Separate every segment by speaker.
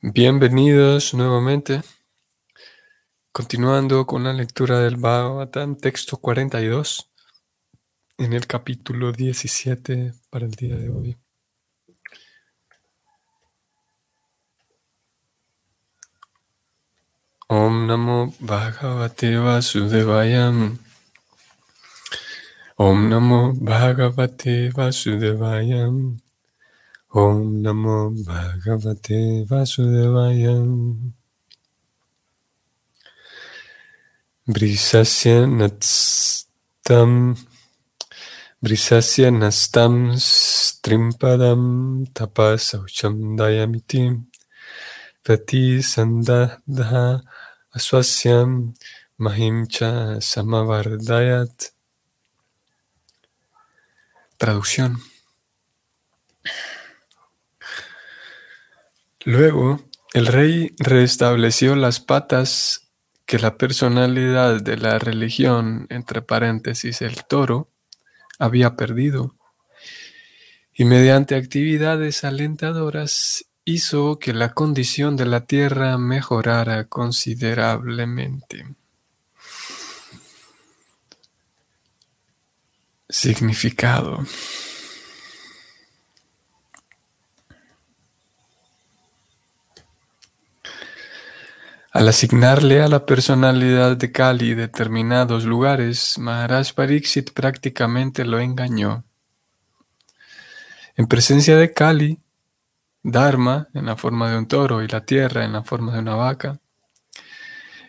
Speaker 1: Bienvenidos nuevamente. Continuando con la lectura del Bhagavatam, texto 42, en el capítulo 17 para el día de hoy. Om Namo Bhagavate Vasudevayam. Om Namo Bhagavate Vasudevayam. Om Namo Bhagavate Vasudevaya. Brisasya Natstam Brisasya Nastam Strimpadam Tapasaucham Dayamiti Prati Sandadha Aswasyam Mahimcha Samavardayat. Traducción. Luego, el rey restableció las patas que la personalidad de la religión, entre paréntesis el toro, había perdido, y mediante actividades alentadoras hizo que la condición de la tierra mejorara considerablemente. Significado. Al asignarle a la personalidad de Kali determinados lugares, Maharaj Pariksit prácticamente lo engañó. En presencia de Kali, Dharma en la forma de un toro y la tierra en la forma de una vaca,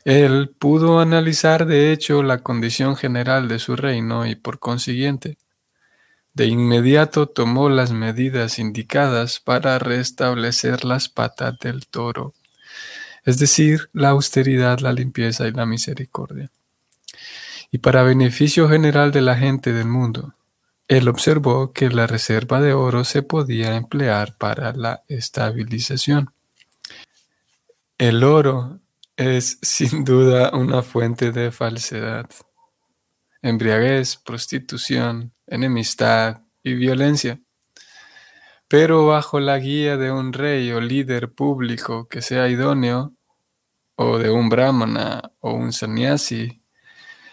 Speaker 1: él pudo analizar de hecho la condición general de su reino y por consiguiente, de inmediato tomó las medidas indicadas para restablecer las patas del toro es decir, la austeridad, la limpieza y la misericordia. Y para beneficio general de la gente del mundo, él observó que la reserva de oro se podía emplear para la estabilización. El oro es sin duda una fuente de falsedad, embriaguez, prostitución, enemistad y violencia. Pero bajo la guía de un rey o líder público que sea idóneo, o de un brahmana o un sannyasi,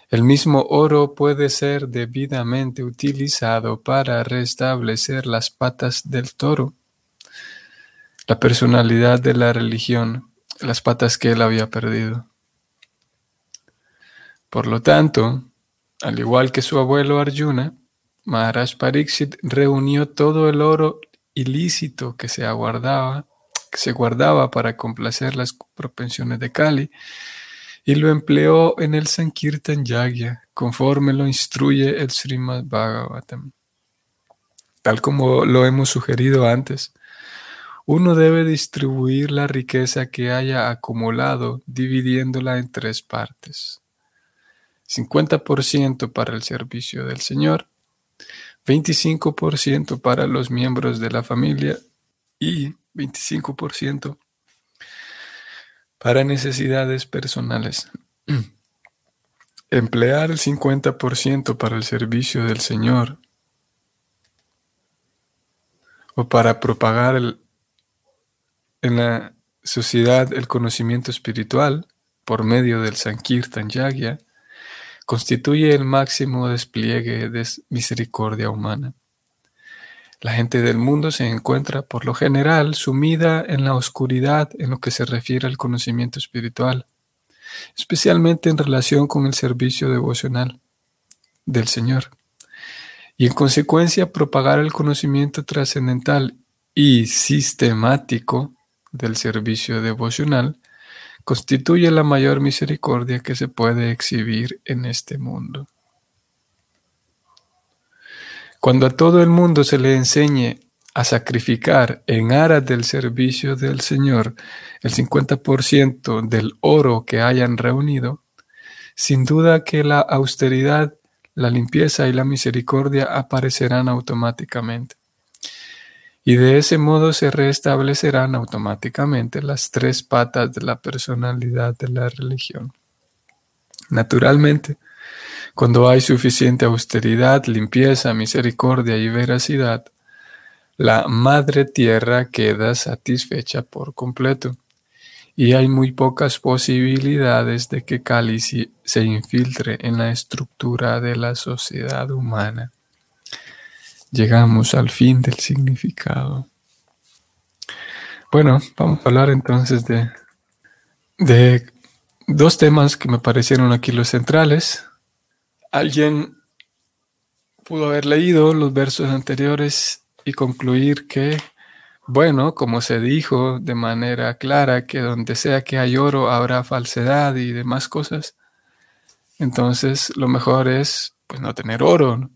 Speaker 1: el mismo oro puede ser debidamente utilizado para restablecer las patas del toro, la personalidad de la religión, las patas que él había perdido. Por lo tanto, al igual que su abuelo Arjuna, Maharaj Pariksit reunió todo el oro ilícito que se aguardaba se guardaba para complacer las propensiones de Kali y lo empleó en el Sankirtan Yagya, conforme lo instruye el Srimad Bhagavatam. Tal como lo hemos sugerido antes, uno debe distribuir la riqueza que haya acumulado dividiéndola en tres partes. 50% para el servicio del Señor, 25% para los miembros de la familia y 25% para necesidades personales. Emplear el 50% para el servicio del Señor o para propagar en la sociedad el conocimiento espiritual por medio del Sankirtan Yagya constituye el máximo despliegue de misericordia humana. La gente del mundo se encuentra, por lo general, sumida en la oscuridad en lo que se refiere al conocimiento espiritual, especialmente en relación con el servicio devocional del Señor. Y en consecuencia, propagar el conocimiento trascendental y sistemático del servicio devocional constituye la mayor misericordia que se puede exhibir en este mundo. Cuando a todo el mundo se le enseñe a sacrificar en aras del servicio del Señor el 50% del oro que hayan reunido, sin duda que la austeridad, la limpieza y la misericordia aparecerán automáticamente. Y de ese modo se restablecerán automáticamente las tres patas de la personalidad de la religión. Naturalmente, cuando hay suficiente austeridad, limpieza, misericordia y veracidad, la madre tierra queda satisfecha por completo y hay muy pocas posibilidades de que Kali se infiltre en la estructura de la sociedad humana. Llegamos al fin del significado. Bueno, vamos a hablar entonces de, de dos temas que me parecieron aquí los centrales. Alguien pudo haber leído los versos anteriores y concluir que, bueno, como se dijo de manera clara, que donde sea que hay oro habrá falsedad y demás cosas, entonces lo mejor es pues no tener oro,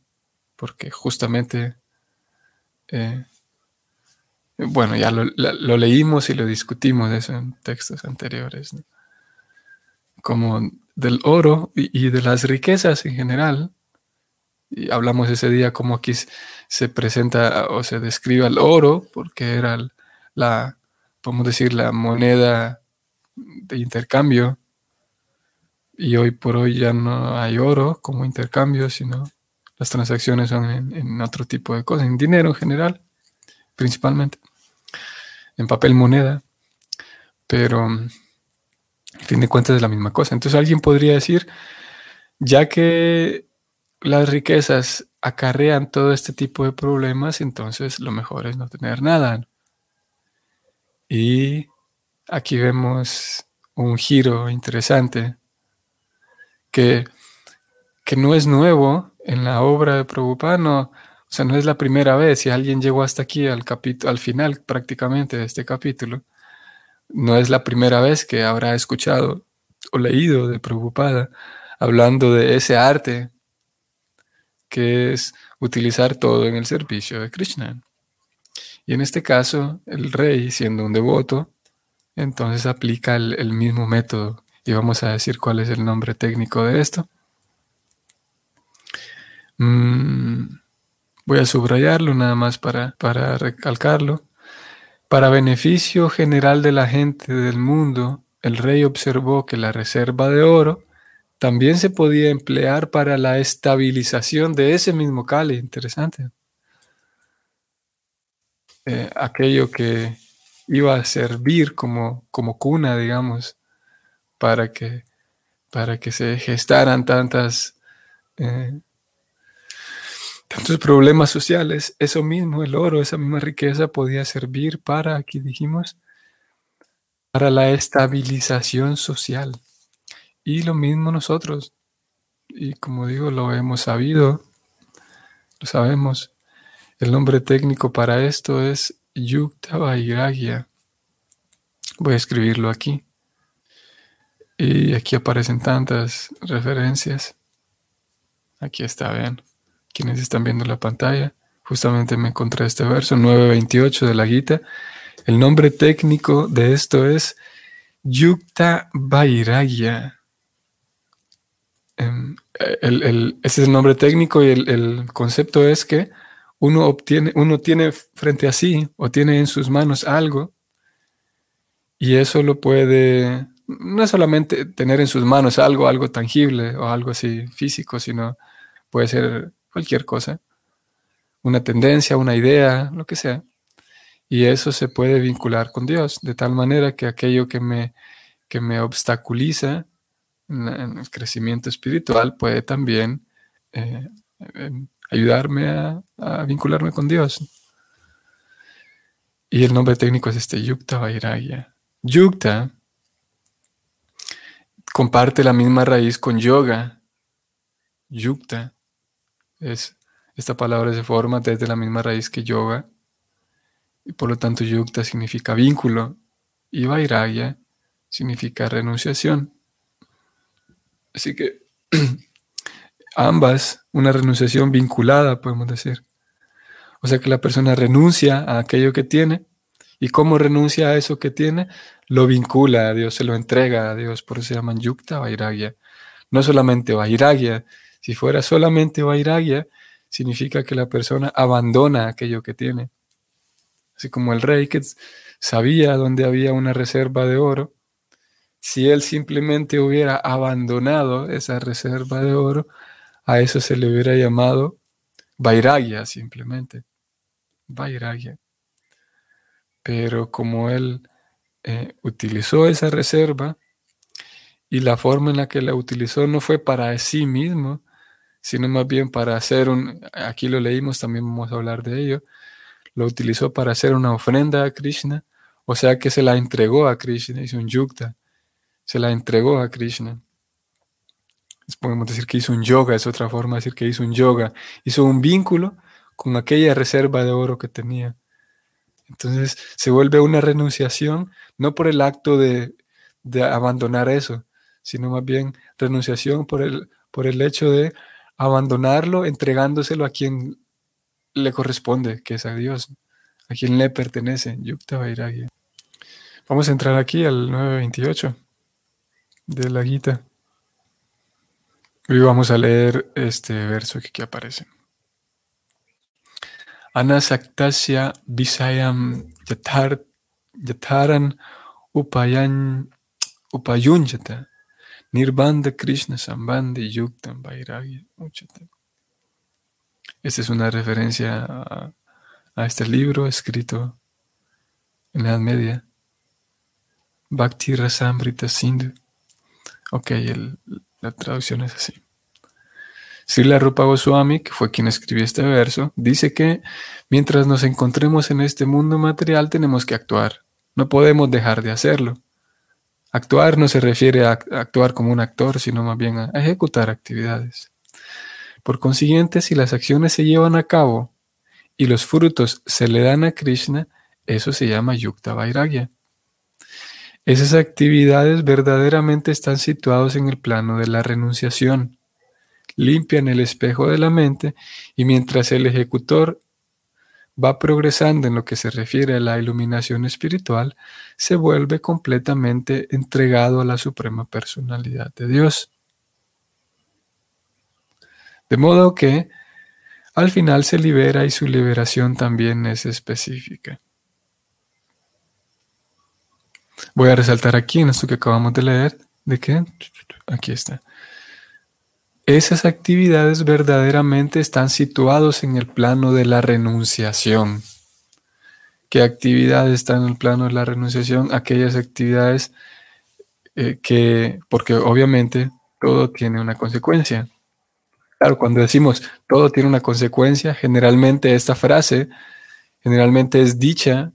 Speaker 1: porque justamente, eh, bueno, ya lo, leímos y lo discutimos en textos anteriores, como del oro y de las riquezas en general, y hablamos ese día como aquí se presenta o se describe el oro, porque era la, podemos decir, la moneda de intercambio. Y hoy por hoy ya no hay oro como intercambio, sino las transacciones son en, otro tipo de cosas, en dinero en general, principalmente, en papel moneda. Pero, en fin de cuentas, es la misma cosa. Entonces alguien podría decir, ya que las riquezas acarrean todo este tipo de problemas, entonces lo mejor es no tener nada. Y aquí vemos un giro interesante que, que no es nuevo en la obra de Prabhupada, o sea, no es la primera vez, si alguien llegó hasta aquí al, al final prácticamente de este capítulo, no es la primera vez que habrá escuchado o leído de Prabhupada hablando de ese arte que es utilizar todo en el servicio de Krishna. Y en este caso, el rey, siendo un devoto, entonces aplica el, mismo método. Y vamos a decir cuál es el nombre técnico de esto. Mm, voy a subrayarlo nada más para, para recalcarlo. Para beneficio general de la gente del mundo, el rey observó que la reserva de oro también se podía emplear para la estabilización de ese mismo Kali. Interesante. Eh, aquello que iba a servir como, como cuna, digamos, para que, para que se gestaran tantas, eh, tantos problemas sociales. Eso mismo, el oro, esa misma riqueza podía servir para, aquí dijimos, para la estabilización social. Y lo mismo nosotros. Y como digo, lo hemos sabido, lo sabemos. El nombre técnico para esto es Yukta Vairagya. Voy a escribirlo aquí. Y aquí aparecen tantas referencias. Aquí está, vean. Quienes están viendo la pantalla, justamente me encontré este verso 928 de la Gita. El nombre técnico de esto es Yukta Vairagya. Em, ese es el nombre técnico y el, concepto es que uno obtiene, uno tiene frente a sí o tiene en sus manos algo y eso lo puede, no es solamente tener en sus manos algo, algo tangible o algo así físico, sino puede ser cualquier cosa, una tendencia, una idea, lo que sea. Y eso se puede vincular con Dios, de tal manera que aquello que me, que me obstaculiza en el crecimiento espiritual puede también eh, ayudarme a, vincularme con Dios. Y el nombre técnico es este Yukta Vairagya. Yukta comparte la misma raíz con yoga. Yukta es esta palabra se forma desde la misma raíz que yoga y por lo tanto yukta significa vínculo y vairagya significa renunciación. Así que ambas, una renunciación vinculada, podemos decir. O sea que la persona renuncia a aquello que tiene y cómo renuncia a eso que tiene, lo vincula a Dios, se lo entrega a Dios, por eso se llaman yukta vairagya. No solamente vairagya, si fuera solamente vairagya, significa que la persona abandona aquello que tiene. Así como el rey que sabía dónde había una reserva de oro, si él simplemente hubiera abandonado esa reserva de oro, a eso se le hubiera llamado Vairagya simplemente. Vairagya. Pero como él eh, utilizó esa reserva y la forma en la que la utilizó no fue para sí mismo, sino más bien para hacer un, aquí lo leímos, también vamos a hablar de ello, lo utilizó para hacer una ofrenda a Krishna, o sea que se la entregó a Krishna, hizo un yukta, se la entregó a Krishna. Podemos decir que hizo un yoga, es otra forma de decir que hizo un yoga, hizo un vínculo con aquella reserva de oro que tenía. Entonces se vuelve una renunciación, no por el acto de, abandonar eso, sino más bien renunciación por el, por el hecho de abandonarlo, entregándoselo a quien le corresponde, que es a Dios, a quien le pertenece, Yukta Vairagya. Vamos a entrar aquí al 928 de la Gita. Hoy vamos a leer este verso que aquí aparece. Anasaktasya visayam yatar, yataran upayan, upayunjata nirbanda krishna sambandi yuktam vairagya. Esta es una referencia a, este libro escrito en la Edad Media. Bhakti Rasamrita Sindhu. Ok, la traducción es así. Srila Rupa Goswami, que fue quien escribió este verso, dice que mientras nos encontremos en este mundo material tenemos que actuar. No podemos dejar de hacerlo. Actuar no se refiere a actuar como un actor, sino más bien a ejecutar actividades. Por consiguiente, si las acciones se llevan a cabo y los frutos se le dan a Krishna, eso se llama Yukta Vairagya. Esas actividades verdaderamente están situados en el plano de la renunciación limpian el espejo de la mente y mientras el ejecutor va progresando en lo que se refiere a la iluminación espiritual, se vuelve completamente entregado a la suprema personalidad de Dios. De modo que al final se libera y su liberación también es específica. Voy a resaltar aquí en esto que acabamos de leer, ¿de qué? Aquí está. Esas actividades verdaderamente están situados en el plano de la renunciación. ¿Qué actividades están en el plano de la renunciación? Aquellas actividades eh, que, porque obviamente todo tiene una consecuencia. Claro, cuando decimos todo tiene una consecuencia, generalmente esta frase generalmente es dicha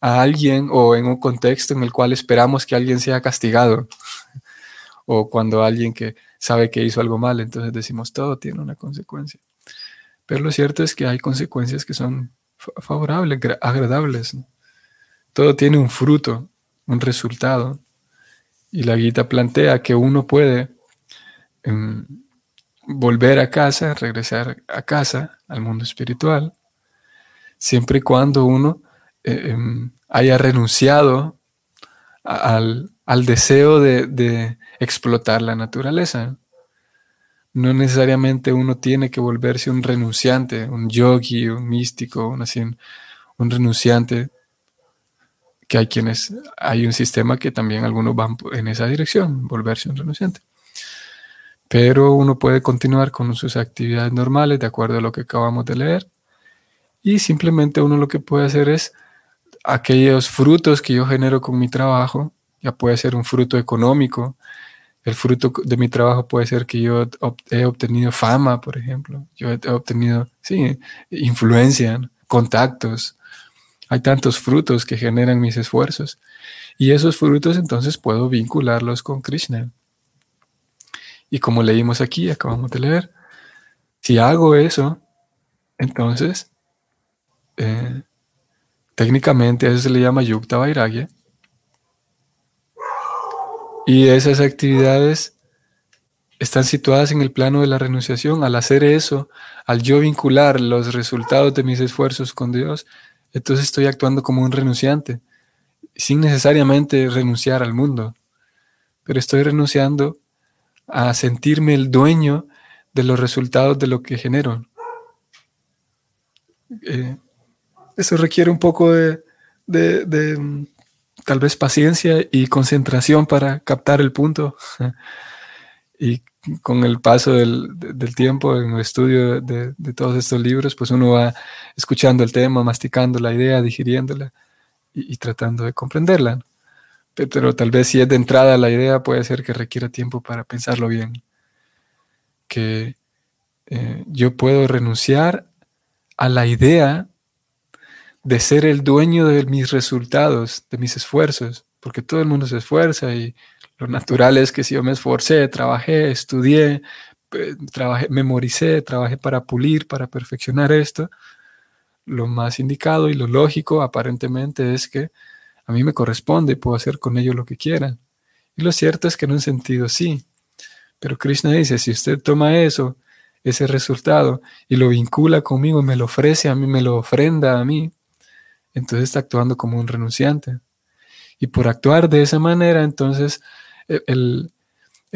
Speaker 1: a alguien o en un contexto en el cual esperamos que alguien sea castigado. o cuando alguien que sabe que hizo algo mal, entonces decimos todo tiene una consecuencia. Pero lo cierto es que hay consecuencias que son favorables, agradables. Todo tiene un fruto, un resultado. Y la guita plantea que uno puede em, volver a casa, regresar a casa, al mundo espiritual, siempre y cuando uno eh, em, haya renunciado al, deseo de, explotar la naturaleza. No necesariamente uno tiene que volverse un renunciante, un yogi, un místico, un, así, un, renunciante, que hay quienes, hay un sistema que también algunos van en esa dirección, volverse un renunciante. Pero uno puede continuar con sus actividades normales de acuerdo a lo que acabamos de leer. Y simplemente uno lo que puede hacer es aquellos frutos que yo genero con mi trabajo, ya puede ser un fruto económico, el fruto de mi trabajo puede ser que yo he obtenido fama, por ejemplo, yo he obtenido, sí, influencia, contactos. Hay tantos frutos que generan mis esfuerzos y esos frutos entonces puedo vincularlos con Krishna. Y como leímos aquí, acabamos de leer, si hago eso, entonces eh, Técnicamente eso se le llama Yukta Vairagya. Y esas actividades están situadas en el plano de la renunciación. Al hacer eso, al yo vincular los resultados de mis esfuerzos con Dios, entonces estoy actuando como un renunciante, sin necesariamente renunciar al mundo, pero estoy renunciando a sentirme el dueño de los resultados de lo que genero. Eh, eso requiere un poco de, tal vez paciencia y concentración para captar el punto. y con el paso del, tiempo en el estudio de, todos estos libros, pues uno va escuchando el tema, masticando la idea, digiriéndola y, tratando de comprenderla. pero tal vez si es de entrada la idea puede ser que requiera tiempo para pensarlo bien. Que eh, yo puedo renunciar a la idea de ser el dueño de mis resultados, de mis esfuerzos, porque todo el mundo se esfuerza y lo natural es que si yo me esforcé, trabajé, estudié, trabajé, memoricé, trabajé para pulir, para perfeccionar esto, lo más indicado y lo lógico aparentemente es que a mí me corresponde y puedo hacer con ello lo que quiera. Y lo cierto es que en un sentido sí. Pero Krishna dice, si usted toma eso, ese resultado, y lo vincula conmigo, me lo ofrece a mí, me lo ofrenda a mí, entonces está actuando como un renunciante. Y por actuar de esa manera, entonces e, el,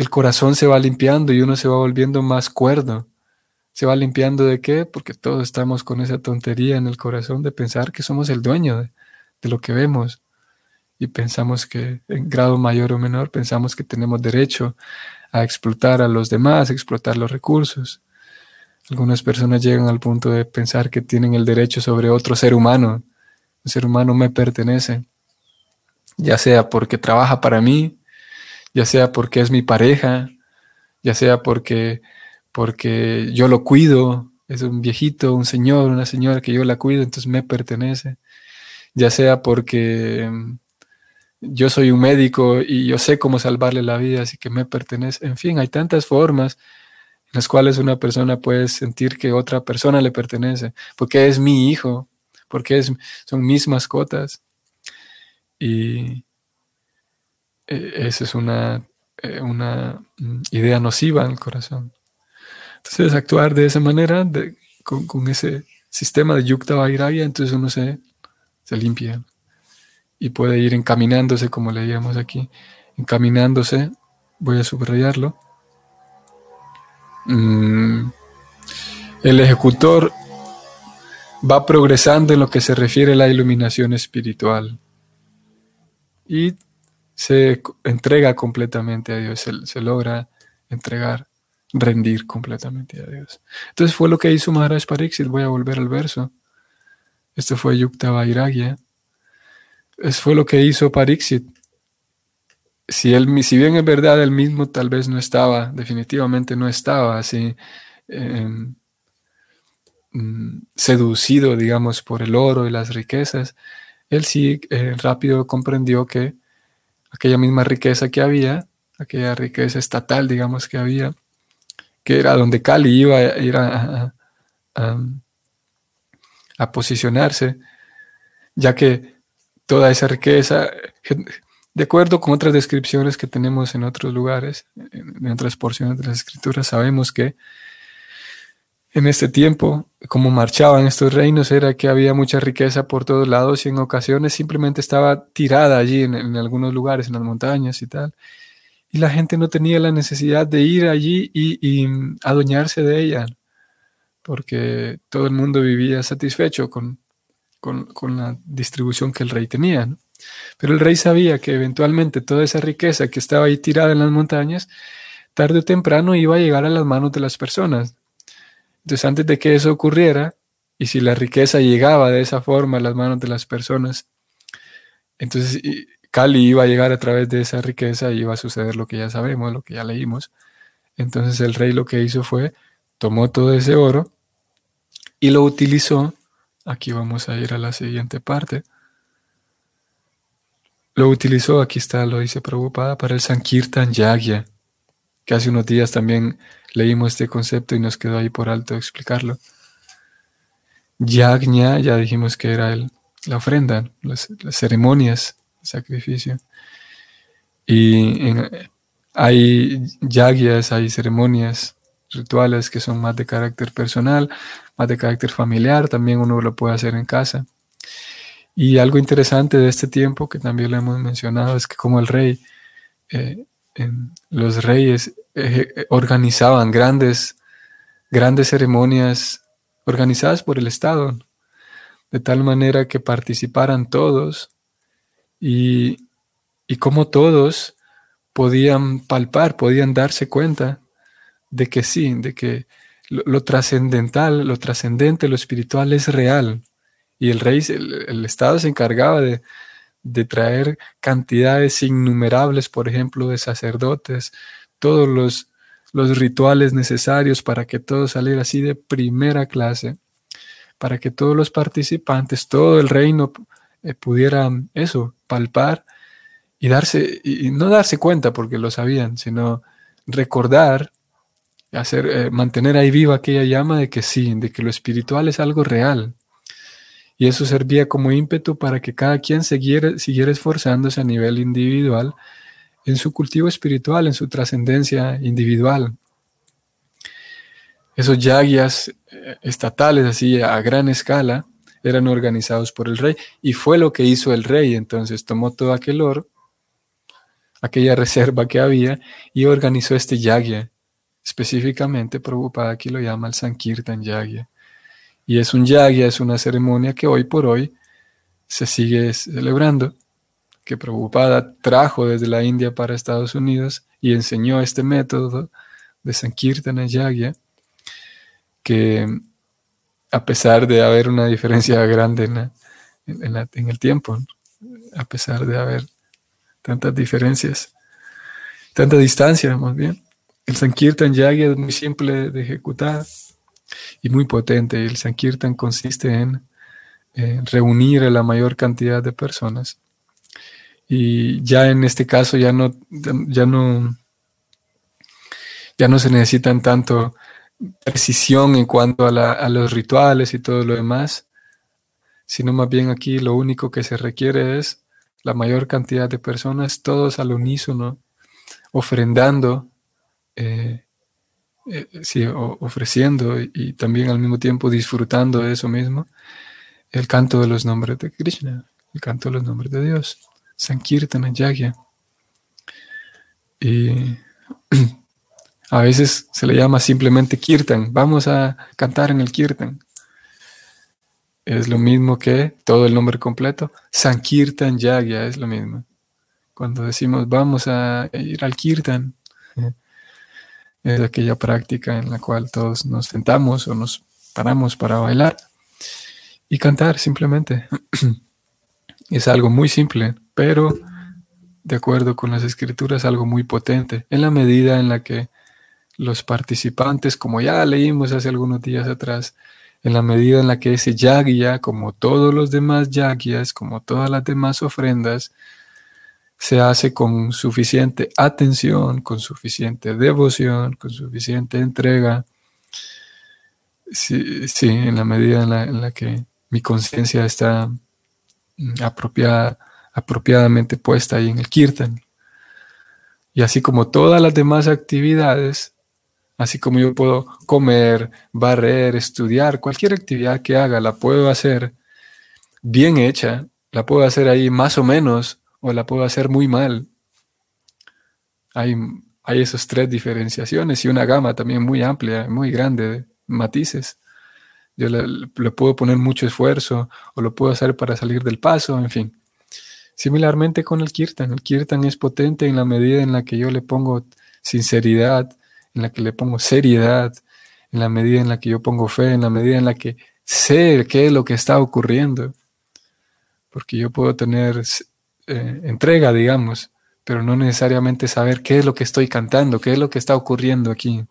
Speaker 1: corazón se va limpiando y uno se va volviendo más cuerdo. ¿Se va limpiando de qué? Porque todos estamos con esa tontería en el corazón de pensar que somos el dueño de, de lo que vemos. Y pensamos que en grado mayor o menor, pensamos que tenemos derecho a explotar a los demás, a explotar los recursos. Algunas personas llegan al punto de pensar que tienen el derecho sobre otro ser humano. Ser humano me pertenece, ya sea porque trabaja para mí, ya sea porque es mi pareja, ya sea porque, porque yo lo cuido, es un viejito, un señor, una señora que yo la cuido, entonces me pertenece, ya sea porque mm, yo soy un médico y yo sé cómo salvarle la vida, así que me pertenece. En fin, hay tantas formas en las cuales una persona puede sentir que otra persona le pertenece, porque es mi hijo, porque son mis mascotas. Y, eh, esa es una, eh, una mm, idea nociva en el corazón. Entonces, actuar de esa manera, con, ese sistema de yukta vairagya, entonces uno se, se limpia y puede ir encaminándose, como leíamos aquí, encaminándose, voy a subrayarlo. Mm, el ejecutor va progresando en lo que se refiere a la iluminación espiritual. Y se entrega completamente a Dios, se, logra entregar, rendir completamente a Dios. Entonces fue lo que hizo Maharaj Pariksit, voy a volver al verso. Esto fue Yukta Vairagya. Eso fue lo que hizo Pariksit. Si, él, si bien es verdad, él mismo tal vez no estaba, definitivamente no estaba así mm, seducido, digamos, por el oro y las riquezas, él sí eh, rápido comprendió que aquella misma riqueza que había, aquella riqueza estatal, digamos, que había, que era donde Cali iba a ir a, posicionarse, ya que toda esa riqueza, de acuerdo con otras descripciones que tenemos en otros lugares, en otras porciones de las escrituras, sabemos que en este tiempo, como marchaban estos reinos, era que había mucha riqueza por todos lados y en ocasiones simplemente estaba tirada allí en, algunos lugares, en las montañas y tal. Y la gente no tenía la necesidad de ir allí y, adueñarse de ella, porque todo el mundo vivía satisfecho con, con, la distribución que el rey tenía. Pero el rey sabía que eventualmente toda esa riqueza que estaba ahí tirada en las montañas, tarde o temprano iba a llegar a las manos de las personas entonces, antes de que eso ocurriera, y si la riqueza llegaba de esa forma a las manos de las personas, entonces Cali iba a llegar a través de esa riqueza y iba a suceder lo que ya sabemos, lo que ya leímos. Entonces el rey lo que hizo fue, tomó todo ese oro y lo utilizó. Aquí vamos a ir a la siguiente parte. Lo utilizó, aquí está, lo dice Prabhupada, para el Sankirtan Yagya, que hace unos días también leímos este concepto y nos quedó ahí por alto explicarlo. Yagna, ya dijimos que era el, la ofrenda, las, ceremonias de sacrificio. Y hay yagyas, hay ceremonias rituales que son más de carácter personal, más de carácter familiar, también uno lo puede hacer en casa. Y algo interesante de este tiempo, que también lo hemos mencionado, es que como el rey, eh, los reyes eh, organizaban grandes, grandes ceremonias organizadas por el Estado, de tal manera que participaran todos y, y como todos podían palpar, podían darse cuenta de que sí, de que lo, trascendental, lo trascendente, lo espiritual es real. Y el rey, el, Estado se encargaba de, de traer cantidades innumerables, por ejemplo, de sacerdotes, todos los, los rituales necesarios para que todo saliera así de primera clase, para que todos los participantes, todo el reino eh, pudieran eso, palpar y darse, y no darse cuenta porque lo sabían, sino recordar, hacer, eh, mantener ahí viva aquella llama de que sí, de que lo espiritual es algo real, y eso servía como ímpetu para que cada quien siguiera, siguiera esforzándose a nivel individual en su cultivo espiritual, en su trascendencia individual. Esos yagyas eh, estatales, así a gran escala, eran organizados por el rey y fue lo que hizo el rey. Entonces tomó todo aquel oro, aquella reserva que había y organizó este yagya. Específicamente, Prabhupada aquí lo llama el Sankirtan Yagya. Y es un yagya, es una ceremonia que hoy por hoy se sigue celebrando, que Prabhupada trajo desde la India para Estados Unidos y enseñó este método de Sankirtana Yagya, que a pesar de haber una diferencia grande en, el tiempo, a pesar de haber tantas diferencias, tanta distancia más bien, el Sankirtan Yagya es muy simple de ejecutar y muy potente. El Sankirtan consiste en reunir a la mayor cantidad de personas. Y ya en este caso ya no, ya no, ya no se necesitan tanto precisión en cuanto a, a los rituales y todo lo demás, sino más bien aquí lo único que se requiere es la mayor cantidad de personas, todos al unísono, ofrendando eh, eh, sí, ofreciendo y, también al mismo tiempo disfrutando de eso mismo, el canto de los nombres de Krishna, el canto de los nombres de Dios, Sankirtana Yagya. Y a veces se le llama simplemente Kirtan, vamos a cantar en el Kirtan. Es lo mismo que todo el nombre completo, Sankirtan Yagya es lo mismo. Cuando decimos vamos a ir al Kirtan, es aquella práctica en la cual todos nos sentamos o nos paramos para bailar y cantar simplemente. es algo muy simple, pero de acuerdo con las escrituras, algo muy potente, en la medida en la que los participantes, como ya leímos hace algunos días atrás, en la medida en la que ese yagya, como todos los demás yagyas, como todas las demás ofrendas, se hace con suficiente atención, con suficiente devoción, con suficiente entrega. Sí, en la medida en la, que mi conciencia está mm, apropiada, apropiadamente puesta ahí en el kirtan. Y así como todas las demás actividades, así como yo puedo comer, barrer, estudiar, cualquier actividad que haga, la puedo hacer bien hecha, la puedo hacer ahí más o menos o la puedo hacer muy mal. Hay, hay esas tres diferenciaciones y una gama también muy amplia, muy grande de matices. Yo le, puedo poner mucho esfuerzo o lo puedo hacer para salir del paso, en fin. Similarmente con el kirtan. El kirtan es potente en la medida en la que yo le pongo sinceridad, en la que le pongo seriedad, en la medida en la que yo pongo fe, en la medida en la que sé qué es lo que está ocurriendo. Porque yo puedo tener eh, entrega, digamos, pero no necesariamente saber qué es lo que estoy cantando, qué es lo que está ocurriendo aquí,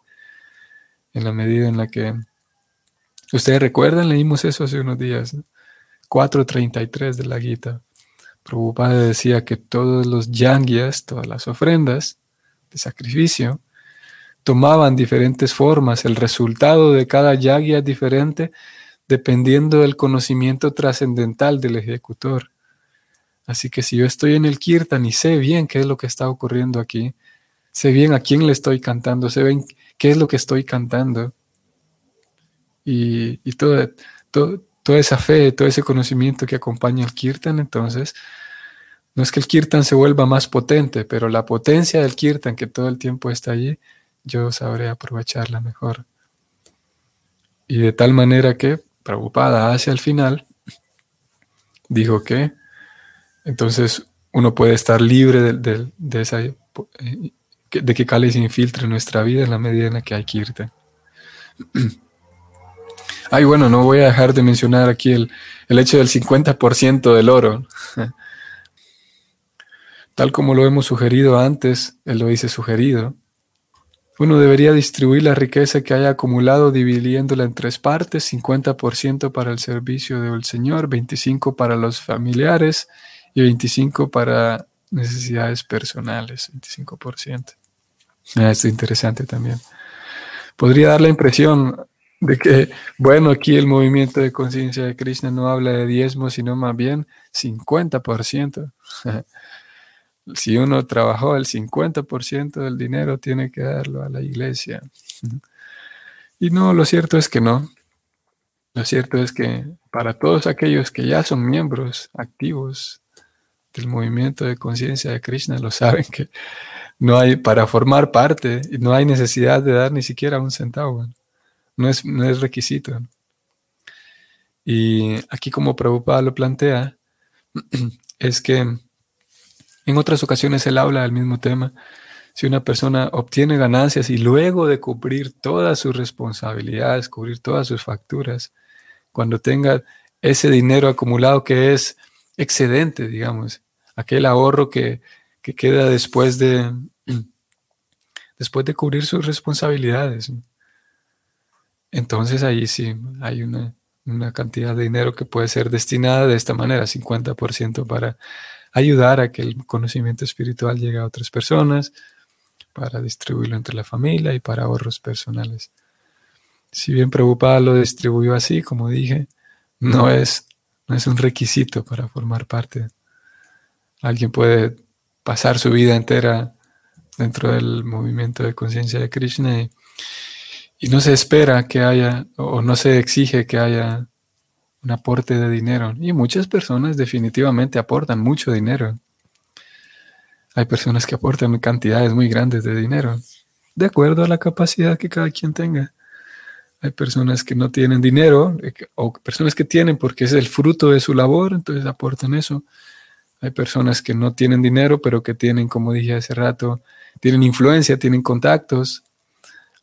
Speaker 1: en la medida en la que... Ustedes recuerdan, leímos eso hace unos días, 4.33 de la Gita. Prabhupada decía que todos los yangyas, todas las ofrendas de sacrificio, tomaban diferentes formas. El resultado de cada yagya es diferente dependiendo del conocimiento trascendental del ejecutor. Así que si yo estoy en el kirtan y sé bien qué es lo que está ocurriendo aquí, sé bien a quién le estoy cantando, sé bien qué es lo que estoy cantando, y, toda, toda esa fe, todo ese conocimiento que acompaña el kirtan, entonces, no es que el kirtan se vuelva más potente, pero la potencia del kirtan que todo el tiempo está allí, yo sabré aprovecharla mejor. Y de tal manera que, preocupada hacia el final, dijo que entonces uno puede estar libre de, esa, eh, de que Kali se infiltre en nuestra vida en la medida en la que hay Kirtan. Ay, bueno, no voy a dejar de mencionar aquí el, hecho del 50% del oro. tal como lo hemos sugerido antes, él lo dice sugerido, uno debería distribuir la riqueza que haya acumulado dividiéndola en tres partes, 50% para el servicio del Señor, 25% para los familiares y 25% para necesidades personales, 25%. Ah, esto es interesante también. Podría dar la impresión de que, bueno, aquí el movimiento de conciencia de Krishna no habla de diezmo, sino más bien 50%. Si uno trabajó el 50% del dinero, tiene que darlo a la iglesia. Y no, lo cierto es que no. Lo cierto es que para todos aquellos que ya son miembros activos del movimiento de conciencia de Krishna, lo saben que no hay, para formar parte, no hay necesidad de dar ni siquiera un centavo. No es, no es requisito. Y aquí como Prabhupada lo plantea, es que en otras ocasiones él habla del mismo tema. Si una persona obtiene ganancias y luego de cubrir todas sus responsabilidades, cubrir todas sus facturas, cuando tenga ese dinero acumulado que es excedente, digamos, aquel ahorro que, queda después de, después de cubrir sus responsabilidades. Entonces ahí sí hay una, una cantidad de dinero que puede ser destinada de esta manera, 50% para ayudar a que el conocimiento espiritual llegue a otras personas, para distribuirlo entre la familia y para ahorros personales. Si bien Prabhupada lo distribuyó así, como dije, no es, no es un requisito para formar parte. Alguien puede pasar su vida entera dentro del movimiento de conciencia de Krishna y, y, no se espera que haya o no se exige que haya un aporte de dinero. Y muchas personas definitivamente aportan mucho dinero. Hay personas que aportan cantidades muy grandes de dinero, de acuerdo a la capacidad que cada quien tenga. Hay personas que no tienen dinero, eh, o personas que tienen porque es el fruto de su labor, entonces aportan eso. Hay personas que no tienen dinero, pero que tienen, como dije hace rato, tienen influencia, tienen contactos.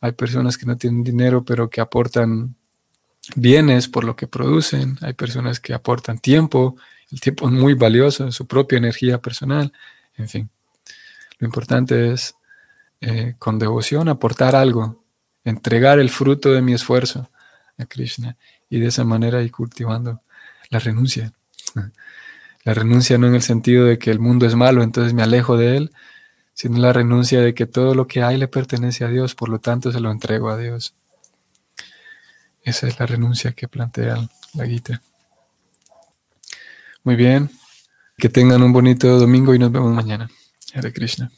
Speaker 1: Hay personas que no tienen dinero, pero que aportan bienes por lo que producen, hay personas que aportan tiempo, el tiempo es muy valioso, su propia energía personal, en fin. Lo importante es eh, con devoción aportar algo, entregar el fruto de mi esfuerzo a Krishna y de esa manera ir cultivando la renuncia. La renuncia no en el sentido de que el mundo es malo, entonces me alejo de él, sino la renuncia de que todo lo que hay le pertenece a Dios, por lo tanto se lo entrego a Dios. Esa es la renuncia que plantea la Gita. Muy bien. Que tengan un bonito domingo y nos vemos mañana. Hare Krishna.